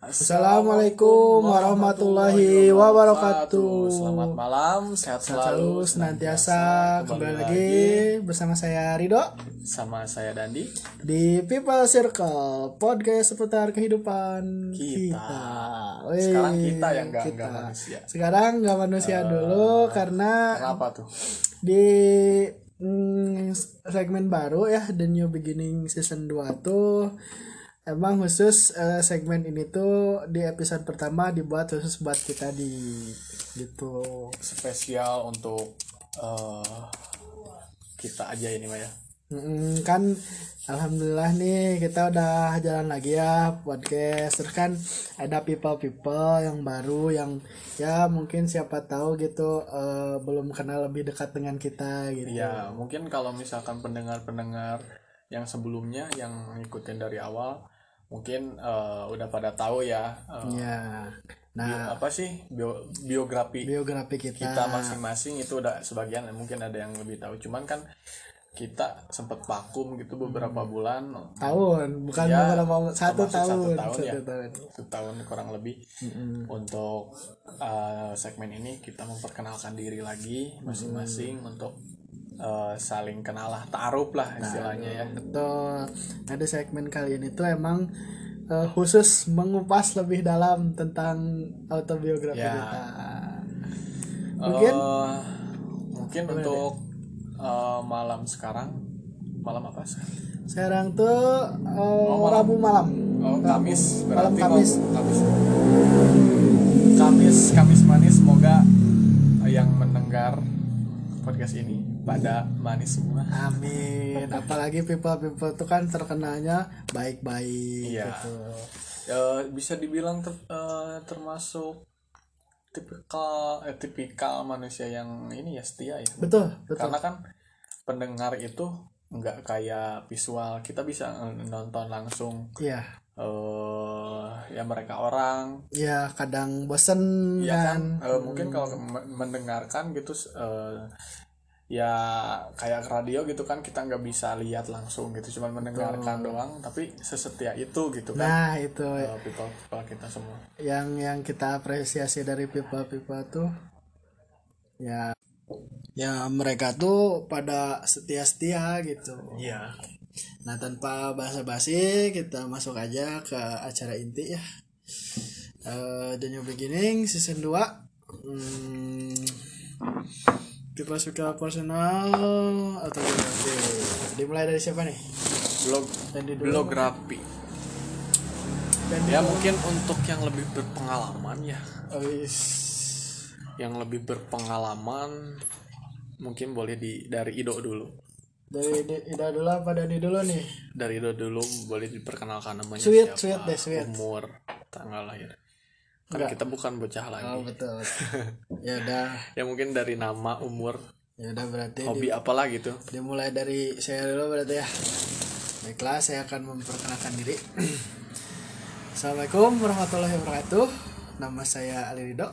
Assalamualaikum warahmatullahi wabarakatuh. Selamat malam, sehat Selalu senantiasa kembali lagi bersama saya Rido sama saya Dandi. di People Circle podcast seputar kehidupan Kita. kita. Wih, Sekarang kita yang nggak kita. manusia. Sekarang nggak manusia dulu karena Kenapa tuh? di mm, segmen baru ya The New Beginning Season 2 tuh emang khusus eh, segmen ini tuh di episode pertama dibuat khusus buat kita di gitu. Spesial untuk eh, kita aja ini Maya. Mm, kan alhamdulillah nih kita udah jalan lagi ya podcast. Terus kan ada people people yang baru yang ya mungkin siapa tahu gitu eh, belum kenal lebih dekat dengan kita gitu. Ya mungkin kalau misalkan pendengar-pendengar yang sebelumnya yang ngikutin dari awal, mungkin eh, udah pada tahu ya. eh, ya bio- nah apa sih bio- biografi biografi kita, kita masing-masing itu udah sebagian mungkin ada yang lebih tahu. Cuman kan kita sempat vakum gitu beberapa bulan. Tahun bukan Ya, beberapa satu termasuk satu tahun tahun satu ya. tahun. Setahun kurang lebih. Untuk uh, segmen ini kita memperkenalkan diri lagi masing-masing untuk uh, saling kenal lah taruh lah istilahnya ya. Betul. Nah di segmen kali ini tuh emang eh, khusus mengupas lebih dalam tentang autobiografi Ya. kita. Mungkin? Uh, mungkin untuk uh, malam sekarang malam apa sih sekarang tuh eh, rabu malam. Oh Kamis. Malam berarti Kamis. Kamis. Kamis Kamis manis. Semoga yang mendengar podcast ini pada manis semua. Amin. Apalagi people people tuh kan terkenalnya baik-baik Iya. gitu. Eh, bisa dibilang ter- eh, termasuk tipikal eh, tipikal manusia yang ini ya setia ya. Betul betul. Karena kan pendengar itu nggak kayak visual. Kita bisa nonton langsung iya. eh ya mereka orang. Ya kadang bosen ya kan? kan. Eh, mungkin kalau me- mendengarkan gitu eh, ya kayak radio gitu kan kita nggak bisa lihat langsung gitu cuman mendengarkan doang tapi sesetia itu gitu kan. Nah itu. Eh, people people kita semua. Yang yang kita apresiasi dari people people tuh ya ya mereka tuh pada setia-setia gitu. Iya. Nah tanpa basa-basi kita masuk aja ke acara inti ya. Eh The New Beginning season 2 hmm, kita suka personal atau biografi dimulai dari siapa nih? Blog blografi. Dan ya mungkin untuk yang lebih berpengalaman ya. Oh, is. yang lebih berpengalaman mungkin boleh di dari Ido dulu. Dari Di- Ida dulu apa Dani dulu nih? Dari Ido dulu boleh diperkenalkan namanya Sweet, siapa sweet deh, sweet. umur tanggal lahir kan kita bukan bocah lagi Oh betul. ya udah, ya mungkin dari nama umur ya udah berarti hobi apalah gitu di- dimulai dari saya dulu berarti ya. Baiklah, saya akan memperkenalkan diri. Assalamualaikum warahmatullahi wabarakatuh. Nama saya Ali Rido.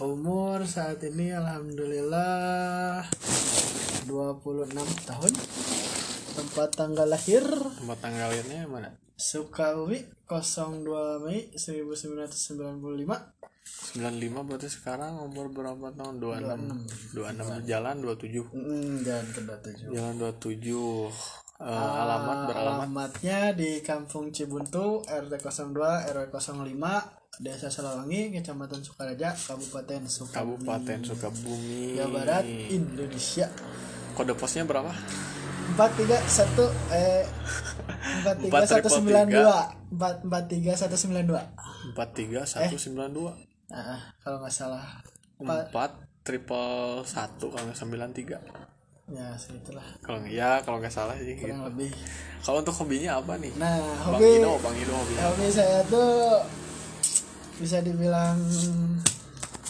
Umur saat ini alhamdulillah 26 tahun. Tempat tanggal lahir tempat tanggal lahirnya mana Sukabumi 02 Mei 1995. 95 berarti sekarang umur berapa tahun? 26 26 jalan 27 Hmm, dan ke 27. jalan 27 Eh, alamat beralamat? Alamatnya di Kampung Cibuntu, RT 02, RW 05, Desa Selawangi, Kecamatan Sukaraja, Kabupaten Sukabumi, Kabupaten Sukabumi. Jawa Barat, Indonesia. kode posnya berapa? 431 eh 43192 443 192. 43192 Nah, kalau nggak salah. 4 triple 1 kalau nggak 93 Ya, segitulah. kalau ya kalau nggak salah sih gitu. Kurang lebih. kalau untuk hobinya apa nih Nah, Bang hobi Ido Bang Ido hobinya hobi saya tuh bisa dibilang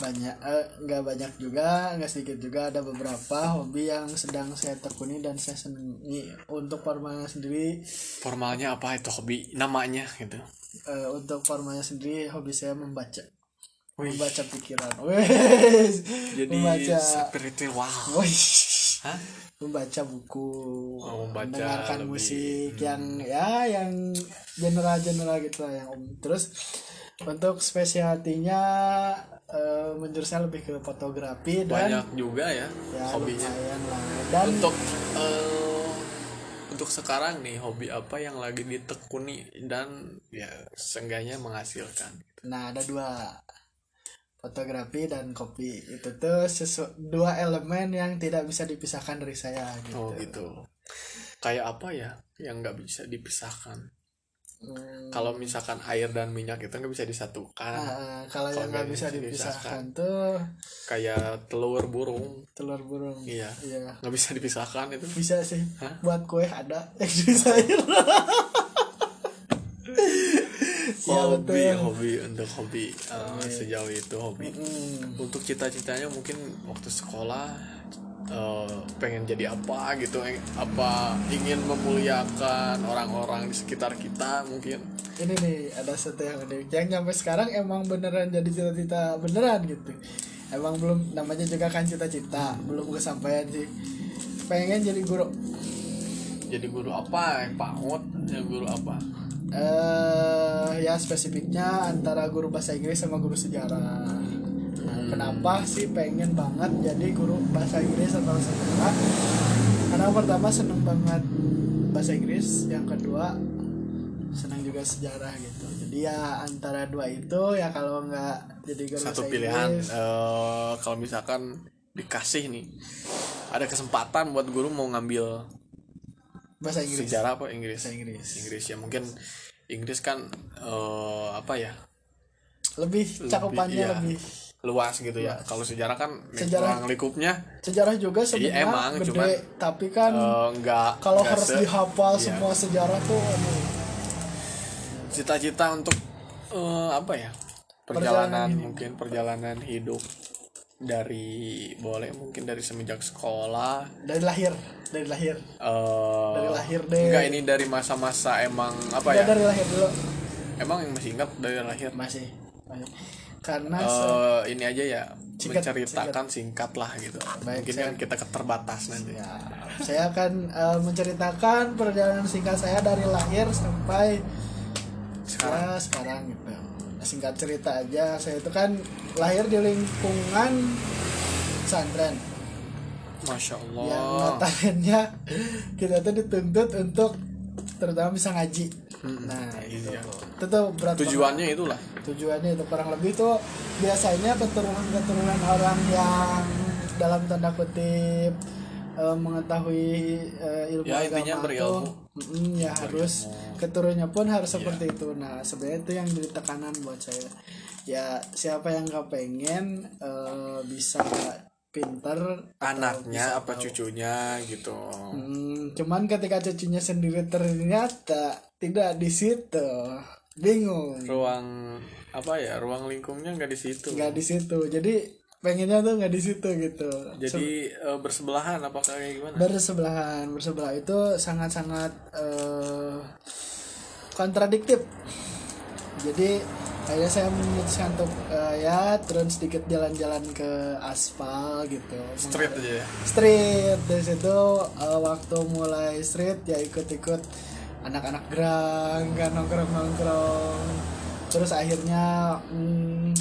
banyak eh, nggak banyak juga nggak sedikit juga. Ada beberapa hobi yang sedang saya tekuni dan saya senangi. Untuk formalnya sendiri formalnya apa itu hobi? Namanya gitu. eh, untuk formalnya sendiri hobi saya membaca. Wih. membaca pikiran. Wes. jadi membaca. spiritual. Hah? membaca buku. Oh, membaca mendengarkan lebih. musik yang ya yang general-general gitu lah yang om. Terus untuk spesialtinya uh, menjurusnya lebih ke fotografi dan banyak juga ya, ya hobinya. lah. dan untuk eh, untuk sekarang nih hobi apa yang lagi ditekuni dan ya seenggaknya menghasilkan? Nah ada dua. Fotografi dan kopi. Itu tuh sesu dua elemen yang tidak bisa dipisahkan dari saya gitu. Oh gitu. Kayak apa ya yang nggak bisa dipisahkan Hmm, kalau misalkan air dan minyak itu nggak bisa disatukan. Ah, kalau Kalau yang nggak bisa dipisahkan tuh kayak telur burung. telur burung. Iya. Iya. Nggak bisa dipisahkan itu. Bisa sih. Hah? buat kue ada. Yang bisa Iya, hobi betul. hobi. Untuk hobi eh, sejauh itu hobi. Hmm, untuk cita-citanya mungkin waktu sekolah eh, pengen jadi apa gitu eh, apa ingin memuliakan orang-orang di sekitar kita mungkin. Ini nih ada satu yang unik. Yang nyampe sekarang emang beneran jadi cita-cita beneran gitu. Emang belum namanya juga kan cita-cita belum kesampaian sih. Pengen jadi guru. Jadi guru apa? Yang PAUD ya guru apa? Eh ya spesifiknya antara guru bahasa Inggris sama guru sejarah kenapa sih pengen banget jadi guru bahasa Inggris atau sejarah karena pertama seneng banget bahasa Inggris yang kedua senang juga sejarah gitu. Jadi ya antara dua itu ya kalau nggak jadi guru satu bahasa pilihan Inggris, eh, kalau misalkan dikasih nih ada kesempatan buat guru mau ngambil bahasa Inggris. sejarah apa? Inggris. Bahasa Inggris. Inggris ya mungkin Inggris kan eh, apa ya? Lebih cakupannya iya. lebih luas gitu ya. Kalau sejarah kan Sejarah- lingkupnya sejarah juga sebenarnya emang, gede cuman, tapi kan eh, nggak kalau harus se- dihafal iya. semua sejarah tuh cita-cita untuk eh, apa ya? Perjalanan Perjalanan hidup. mungkin perjalanan hidup dari boleh mungkin dari semenjak sekolah. Dari lahir dari lahir. Eh Dari lahir deh. enggak ini dari masa-masa emang apa Udah ya? dari lahir dulu. Emang yang masih ingat dari lahir? Masih, masih. Karena se- eh ini aja ya Singkat, menceritakan singkat. lah gitu. Baik, mungkin saya- kan kita keterbatas nanti. Ya, saya akan eh, menceritakan perjalanan singkat saya dari lahir sampai sekarang. ya sekarang gitu. Singkat cerita aja saya itu kan lahir di lingkungan pesantren. Masya yang Allah. notabene kita tuh dituntut untuk terutama bisa ngaji nah iya. itu tuh. Berat banget. tujuannya itulah. Tujuannya itu kurang lebih tuh biasanya keturunan-keturunan orang yang dalam tanda kutip eh, mengetahui eh, ilmu Ya, intinya agama berilmu. tuh mm, ya harus keturunnya pun harus seperti itu. Nah sebenarnya itu yang jadi tekanan buat saya. Ya siapa yang gak pengen eh, bisa pinter anaknya apa cucunya gitu. Hmm, cuman ketika cucunya sendiri ternyata tidak di situ. Bingung. Ruang apa ya ruang lingkungnya nggak di situ. Nggak di situ. Jadi pengennya tuh nggak di situ gitu. Jadi eh, bersebelahan apakah kayak gimana? Bersebelahan bersebelah itu sangat sangat eh, kontradiktif. Jadi akhirnya saya memutuskan untuk eh, ya turun sedikit jalan-jalan ke aspal gitu. Street aja ya? Street. Dari situ eh, waktu mulai street ya ikut-ikut anak-anak gerang kan nongkrong-nongkrong. Terus akhirnya hmm,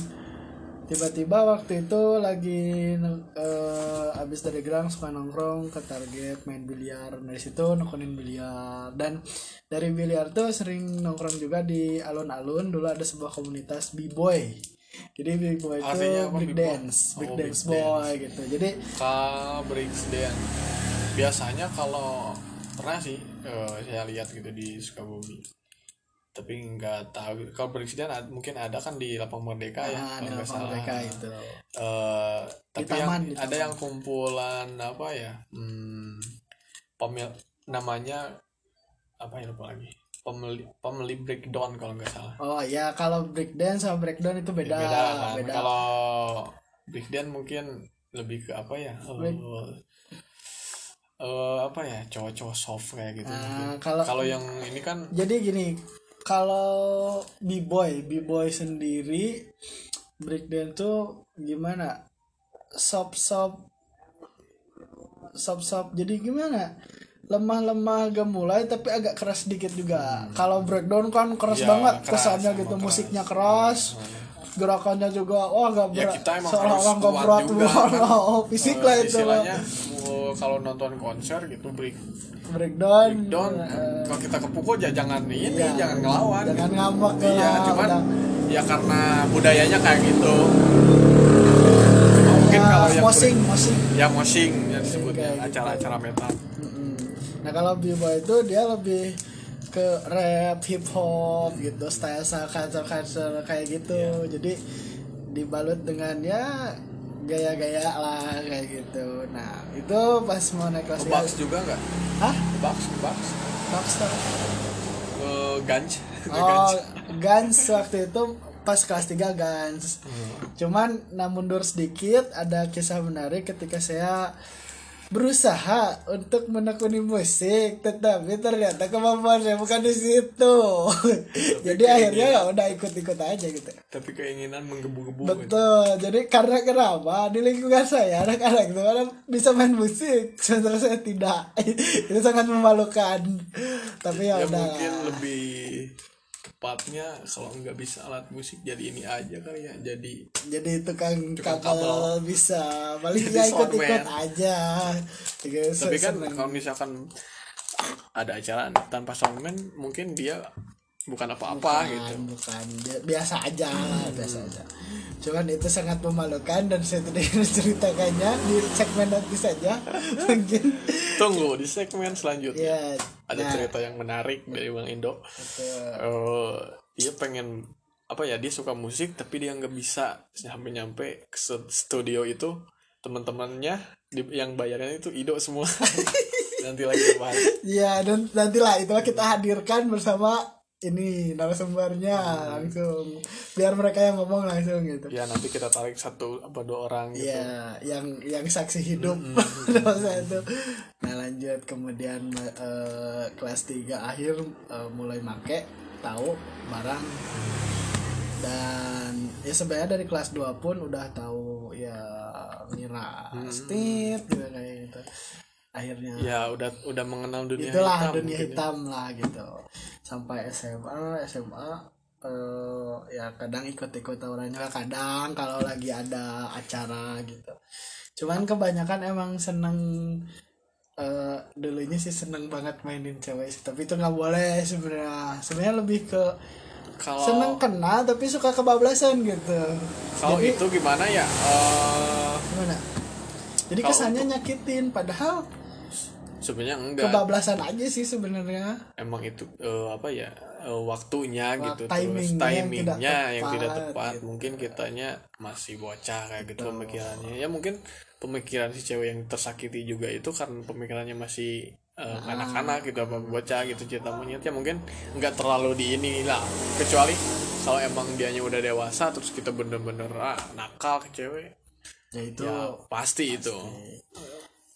tiba-tiba waktu itu lagi eh, abis dari gerang suka nongkrong ke target main biliar. Dari situ nekonin biliar. Dan dari biliar tuh sering nongkrong juga di alun-alun. Dulu ada sebuah komunitas b-boy. Jadi b-boy itu Artinya apa, break dance break Oh, dance break boy gitu. Jadi Ka Briggs Dance. biasanya kalau pernah sih eh, saya lihat gitu di Sukabumi. Tapi nggak tahu kalau ad- mungkin ada kan di Lapang Merdeka ya ah, kalau di lapang salah. Mereka itu. Eh, tapi yang taman, di ada taman. yang kumpulan apa ya hmm, pemil namanya apa ya lupa lagi. Pemeli pemeli breakdown kalau nggak salah. Oh ya kalau break dance sama breakdown itu beda beda kan. beda. kalau breakdown mungkin lebih ke apa ya Break- eh, apa ya cowok-cowok soft kayak gitu Ah, mungkin. kalau- kalau yang ini kan jadi gini kalau b-boy b-boy sendiri breakdance tuh gimana? Sop sop sop sop jadi gimana? Lemah-lemah gak mulai tapi agak keras sedikit juga. Kalau breakdown kan keras Ya, banget keras, kesannya gitu keras. musiknya keras gerakannya juga wah gak Ya, berat. emang seolah-olah gak berat juga, kan. oh, fisik Eh, lah itu. istilahnya mau kalau nonton konser gitu break breakdown down eh, kalau kita kepukul ya jangan ini Iya. jangan ngelawan jangan ngambek iya cuman udah. ya karena budayanya kayak gitu mungkin Ya, kalau yang mosing break- mosing ya mosing yang disebutnya gitu. acara-acara metal Mm-mm. Nah kalau b-boy itu dia lebih ke rap, hip hop gitu, style culture culture kayak gitu. Iya. Jadi dibalut dengan ya gaya-gaya lah kayak gitu. Nah itu pas mau naik kelas Box juga nggak Hah? Box Box Boxster. Eh, Ganj Oh, Guns waktu itu pas kelas 3 Guns. Hmm. Cuman nah mundur sedikit ada kisah menarik ketika saya berusaha untuk menekuni musik tetapi ternyata kemampuan saya bukan di situ. Jadi akhirnya ya udah ikut-ikut aja gitu. Tapi keinginan menggebu-gebu gitu. betul. Jadi karena kenapa di lingkungan saya anak-anak itu orang bisa main musik? Sementara saya tidak. Itu sangat memalukan. Tapi ya, ya udah. mungkin lebih tepatnya kalau nggak bisa alat musik jadi ini aja kali ya. Jadi jadi tukang, Tukang kapal, kapal. bisa. Paling Jadi ya ikut-ikut soundman. aja. Tapi kan seneng. kalau misalkan ada acara tanpa soundman mungkin dia bukan apa-apa gitu. bukan. Bi- biasa aja biasa aja. Cuman itu sangat memalukan dan saya tidak ingin menceritakannya. Di segmen nanti saja mungkin. Tunggu di segmen selanjutnya. Ya ada nah, cerita yang menarik dari bang Indo. Betul. Eh, dia pengen apa ya dia suka musik tapi dia nggak bisa sampai nyampe ke stu- studio itu. Teman-temannya yang bayarnya itu Ido semua. Nanti lagi bahas. Ya dan nantilah itulah kita hadirkan bersama ini narasumbernya langsung. Biar mereka yang ngomong langsung gitu. Ya nanti kita tarik satu apa dua orang gitu. Iya, yang yang saksi hidup. Dosa itu. Nah lanjut. Kemudian eh, kelas 3 akhir eh, mulai make tahu barang. Dan ya sebenarnya dari kelas 2 pun udah tahu ya Mira Steve gitu kayak gitu. Akhirnya. Ya udah udah mengenal dunia itulah hitam dunia mungkin ya. hitam lah gitu. Sampai SMA SMA eh, ya kadang ikut-ikut orangnya kadang kalau lagi ada acara gitu. Cuman kebanyakan emang seneng eh dulunya sih seneng banget mainin cewek sih tapi itu nggak boleh sebenarnya. Sebenarnya lebih ke kalau seneng kenal tapi suka kebablasan gitu. Kalau jadi itu gimana ya? Eh, gimana? Jadi kesannya nyakitin padahal sebenarnya enggak. Kebablasan aja sih sebenarnya. Emang itu eh, apa ya eh, waktunya Wak- gitu terus timingnya yang timingnya tidak yang tidak tepat, tepat. gitu. mungkin kitanya masih bocah kayak gitu pemikirannya. Ya mungkin pemikiran si cewek yang tersakiti juga itu karena pemikirannya masih eh, Ah. anak-anak gitu apa bocah gitu cinta monyet. Ya mungkin nggak terlalu di ini lah. Kecuali kalau emang dianya udah dewasa terus kita bener-bener ah, nakal ke cewek. Ya itu ya pasti itu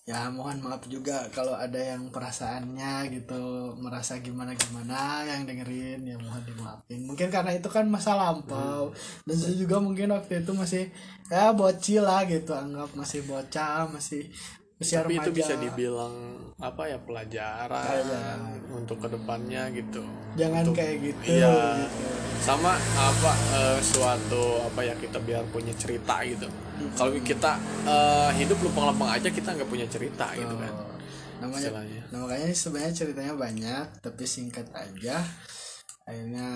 ya mohon maaf juga kalau ada yang perasaannya gitu merasa gimana gimana yang dengerin ya mohon dimaafin. Mungkin karena itu kan masa lampau. Dan saya juga mungkin waktu itu masih ya bocil lah gitu anggap masih bocah masih usia tapi itu remaja. bisa dibilang apa ya pelajaran. untuk ke depannya gitu. Jangan Untuk- kayak gitu iya. gitu. Sama apa eh, suatu apa ya kita biar punya cerita gitu. Kalau kita eh, hidup lempeng-lempeng aja kita nggak punya cerita gitu kan. Namanya istilahnya. nah makanya sebenarnya ceritanya banyak tapi singkat aja akhirnya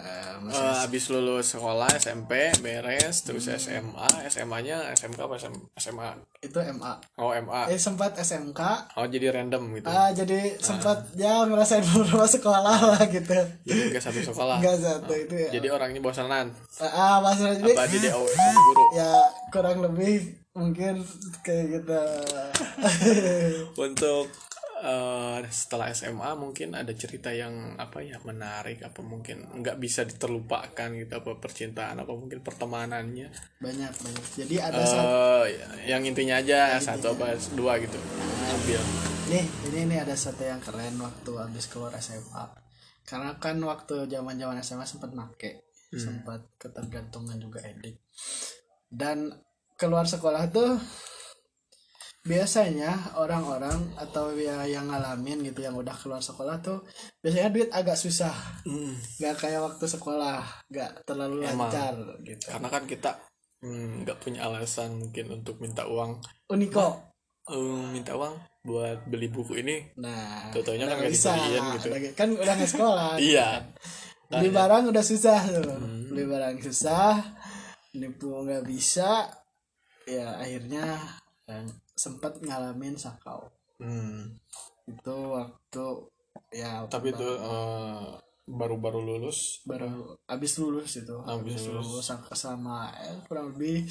eh, masih Eh, habis lulus sekolah SMP beres terus SMA SMA nya SMK apa SM, SMA itu MA oh MA eh sempat SMK oh jadi random gitu. Ah jadi sempat ya ngerasain beberapa sekolah lah gitu. Jadi nggak satu sekolah? Enggak satu itu ya. Jadi orangnya bosanan ah maksudnya jadi apa di DO sama guru? Ya kurang lebih mungkin kayak gitu. Untuk eh, setelah SMA mungkin ada cerita yang apa ya menarik apa mungkin nggak bisa diterlupakan gitu apa percintaan apa mungkin pertemanannya. Banyak banyak. Jadi ada satu eh yang intinya aja satu apa dua gitu. Ambil. Nih ini ini ada satu yang keren waktu habis keluar SMA karena kan waktu zaman zaman SMA sempat make sempat ketergantungan juga edik dan keluar sekolah tuh biasanya orang-orang atau ya yang ngalamin gitu yang udah keluar sekolah tuh biasanya duit agak susah. Hmm. nggak kayak waktu sekolah nggak terlalu Emang. lancar gitu. Karena kan kita hmm, nggak punya alasan mungkin untuk minta uang. Uniko. Eh, minta uang buat beli buku ini? Nah Tau-taunya kan nggak bisa. gitu. Kan udah nggak sekolah. Iya. Beli barang udah susah tuh. Hmm. beli barang susah nipu nggak bisa ya akhirnya eh, sempat ngalamin sakau Hmm. itu waktu ya tapi itu eh, baru-baru lulus baru abis lulus itu Abis abis lulus. lulus sama- eh, kurang lebih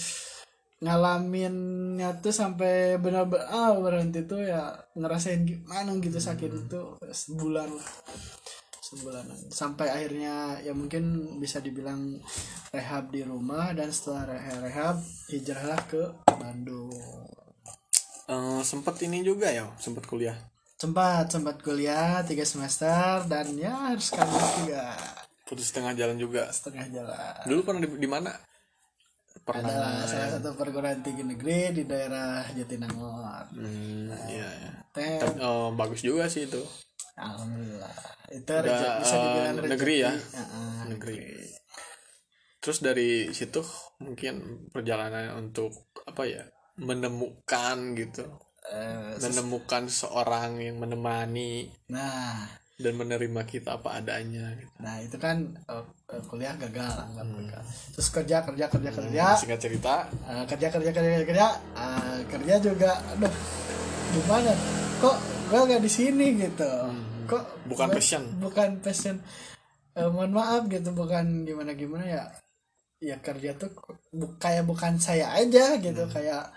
ngalaminnya tuh sampai benar-benar ah berhenti tuh ya ngerasain gimana gitu sakit Hmm. itu sebulan lah sebulanan sampai akhirnya ya mungkin bisa dibilang rehab di rumah dan setelah re- rehab hijrahlah ke Bandung Eh, sempat ini juga ya sempat kuliah? Sempat sempat kuliah tiga semester dan ya harus kampus juga putus tengah jalan juga. Setengah jalan. Dulu pernah di, di mana? Pernah. Ada salah satu perguruan tinggi negeri di daerah Jatinangor. Hmm, iya, iya. Tapi, eh, bagus juga sih itu. Alhamdulillah. Itu Udah, reje- bisa eh, dibilang negeri ya? Heeh, negeri. terus dari situ mungkin perjalanan untuk apa ya menemukan gitu Eh, menemukan seorang yang menemani nah, dan menerima kita apa adanya gitu. nah itu kan eh, kuliah gagal, gagal. Terus kerja kerja kerja kerja, singkat cerita eh, kerja kerja kerja kerja kerja, eh, kerja juga, aduh, gimana? Kok gue gak di sini gitu? Kok bukan gua- passion. Bukan passion. Eh, mohon maaf gitu, bukan gimana gimana ya. Ya kerja tuh bu- kayak bukan saya aja gitu, kayak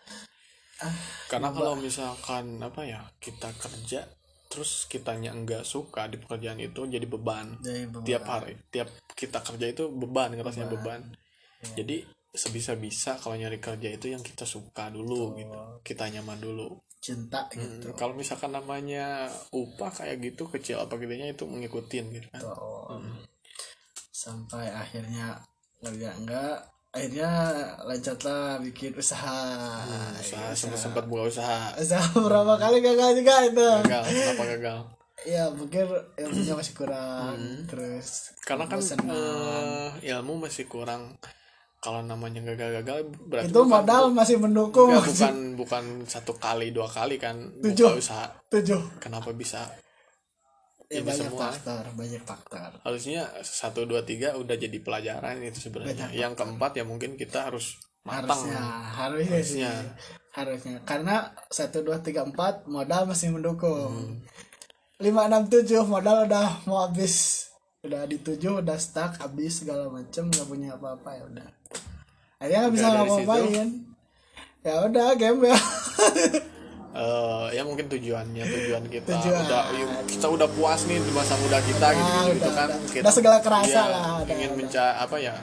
karena kalau misalkan apa ya kita kerja terus kitanya enggak suka di pekerjaan itu jadi beban jadi beban. tiap hari tiap kita kerja itu beban ngerasanya beban Iya. jadi sebisa-bisa kalau nyari kerja itu yang kita suka dulu gitu kita nyaman dulu cinta gitu. Hmm, kalau misalkan namanya upah kayak gitu kecil apa gedenya itu mengikutin gitu kan Oh. Sampai akhirnya nggak? Enggak akhirnya lanjutlah bikin usaha. usaha sempat sempat buka usaha. Usaha berapa kali gagal juga itu. gagal kenapa gagal? Ya mungkin ilmunya masih kurang terus karena kan eh, ilmu masih kurang. Kalau namanya gagal-gagal berarti itu bukan- modal masih mendukung. Enggak, bukan bukan satu kali dua kali kan Tujuh. buka usaha. Tujuh. Kenapa bisa ya, ini banyak semua faktor banyak faktor. Harusnya satu dua tiga udah jadi pelajaran itu sebenarnya. Yang keempat ya mungkin kita harus matang. Harusnya harusnya sih. Harusnya. harusnya. Karena satu dua tiga empat modal masih mendukung. Hmm. lima enam tujuh modal udah mau habis. Udah di tujuh udah stuck habis segala macem nggak punya apa-apa ya udah. Akhirnya nggak bisa ngapa-ngapain. Ya udah game ya Eh, ya mungkin tujuannya tujuan kita Tujuan. udah yuk, kita udah puas nih di masa muda kita gitu Ah, gitu udah, kan udah. kita Udah segala kerasa iya, lah, udah, ingin mencari apa ya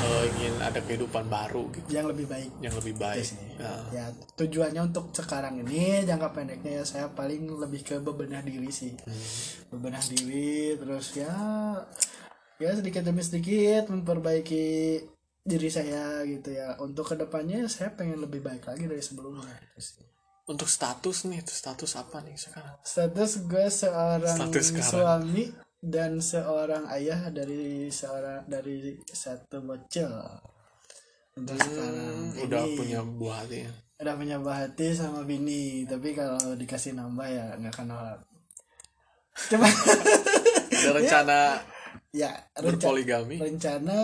eh, ingin ada kehidupan baru gitu yang lebih baik yang lebih baik. Nah, ya tujuannya untuk sekarang ini jangka pendeknya ya saya paling lebih ke bebenah diri sih Hmm. bebenah diri terus ya ya sedikit demi sedikit memperbaiki diri saya gitu ya untuk ke depannya saya pengen lebih baik lagi dari sebelumnya gitu sih. Untuk status nih itu status apa nih sekarang? Status gue seorang Status sekarang. suami dan seorang ayah dari seorang dari satu bocil. Untuk sekarang. Hmm, udah ini. punya buah hati ya? udah punya buah hati sama bini. Tapi kalau dikasih nambah ya nggak akan nolak. Cuma ada rencana ya rencana, berpoligami? rencana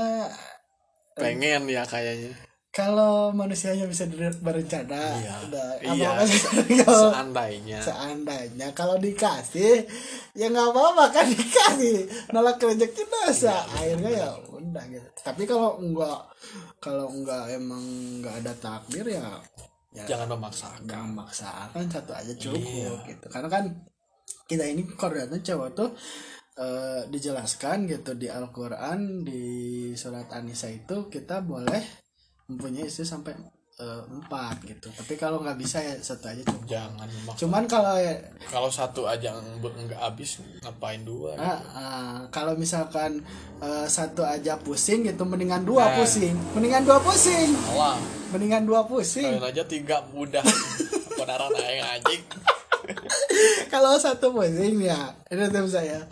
pengen ya kayaknya kalau manusianya bisa ber- berencana Iya. udah Iya, kalau seandainya. Seandainya. Kalau dikasih ya nggak apa-apa kan dikasih. Nolak rezeki dosa akhirnya ya udah gitu. Tapi kalau enggak kalau enggak emang nggak ada takdir ya ya jangan memaksakan. jangan maksakan satu aja cukup Iya. gitu. Karena kan kita ini koordinatnya cowok tuh eh, dijelaskan gitu di Al-Quran di surat An-Nisa itu kita boleh mempunyai istri sampai eh, empat gitu. Tapi kalau nggak bisa ya satu aja cukup. Jangan memaksakan cuman kalau ya kalau satu aja nggak habis ngapain dua ah, ah, kalau misalkan eh, satu aja pusing gitu mendingan dua Nah. pusing. Mendingan dua pusing. Alah, mendingan dua pusing. Kalian aja tiga udah. Kebenaran aing anjing. kalau satu pusing ya tips saya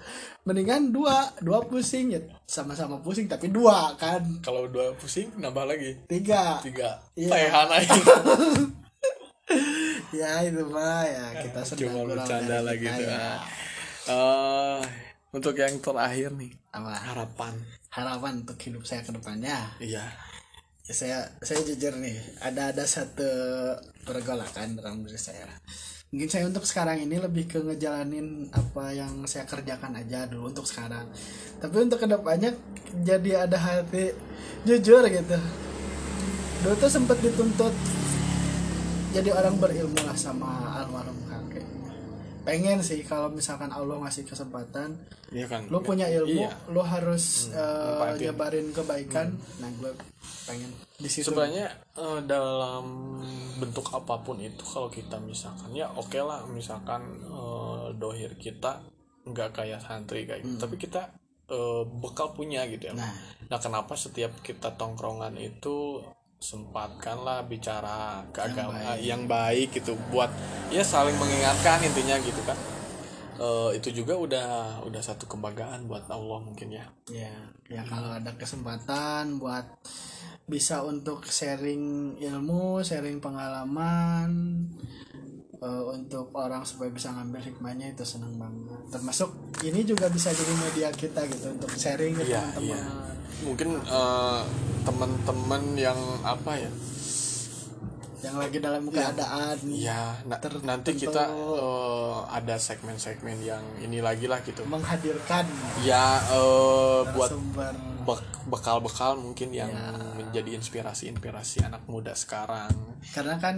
mendingan dua dua pusing ya sama-sama pusing tapi dua kan Kalau dua pusing nambah lagi. tiga Tiga. Tehan aing. ya itu mah ya kita Cuma bercanda lagi tuh. ya. Eh, untuk yang terakhir nih, apa harapan. harapan untuk hidup saya ke depannya Iya. Ya, saya saya jujur nih ada ada satu pergolakan dalam diri saya mungkin saya untuk sekarang ini lebih ke ngejalanin apa yang saya kerjakan aja dulu untuk sekarang. Tapi untuk ke depannya jadi ada hati jujur gitu. Dulu tuh sempet dituntut jadi orang berilmu lah sama almarhum kakek pengen sih kalau misalkan Allah ngasih kesempatan Iya kan. lu punya ilmu Iya. lu harus manfaatin. nyebarin kebaikan nah gue pengen di situ sebenarnya eh, dalam bentuk apa pun itu kalau kita misalkan ya oke lah misalkan eh, dohir kita nggak kayak santri kayak gitu tapi kita eh, bekal punya gitu ya Nah. nah kenapa setiap kita tongkrongan itu sempatkanlah bicara keagamaan yang, baik gitu buat ya saling mengingatkan intinya gitu kan. Eh, itu juga udah udah satu kebanggaan buat Allah mungkin ya. Ya ya kalau ada kesempatan buat bisa untuk sharing ilmu sharing pengalaman eh, untuk orang supaya bisa ngambil hikmahnya itu senang banget. Termasuk ini juga bisa jadi media kita gitu untuk sharing ke Iya, teman-teman. iya. Mungkin eh, teman-teman yang apa ya? Yang lagi dalam keadaan ya na- nanti kita eh, ada segmen-segmen yang ini lagi lah gitu. Menghadirkan ya eh, buat bekal-bekal mungkin yang menjadi inspirasi-inspirasi anak muda sekarang. Karena kan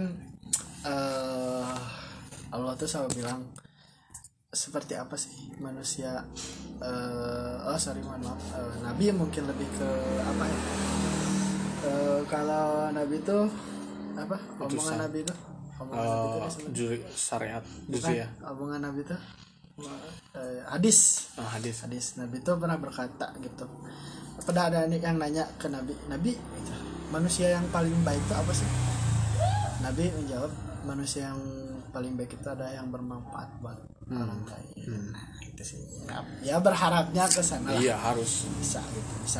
eh Allah tuh selalu bilang seperti apa sih manusia eh oh sorry mohon maaf. Eh, Nabi mungkin lebih ke apa ya? Eh, kalau Nabi tuh apa? Omongan. Nabi tuh omongan Nabi tuh Eh, disebut- juri syariat ya omongan Nabi tuh eh, hadis. Ah, hadis. Hadis. Nabi tuh pernah berkata gitu. Pada ada yang nanya ke Nabi Nabi manusia yang paling baik itu apa sih? Nabi menjawab manusia yang paling baik itu ada yang bermanfaat buat orang lain nah itu sih. Ya, ya berharapnya ke sana iya harus. Bisa gitu bisa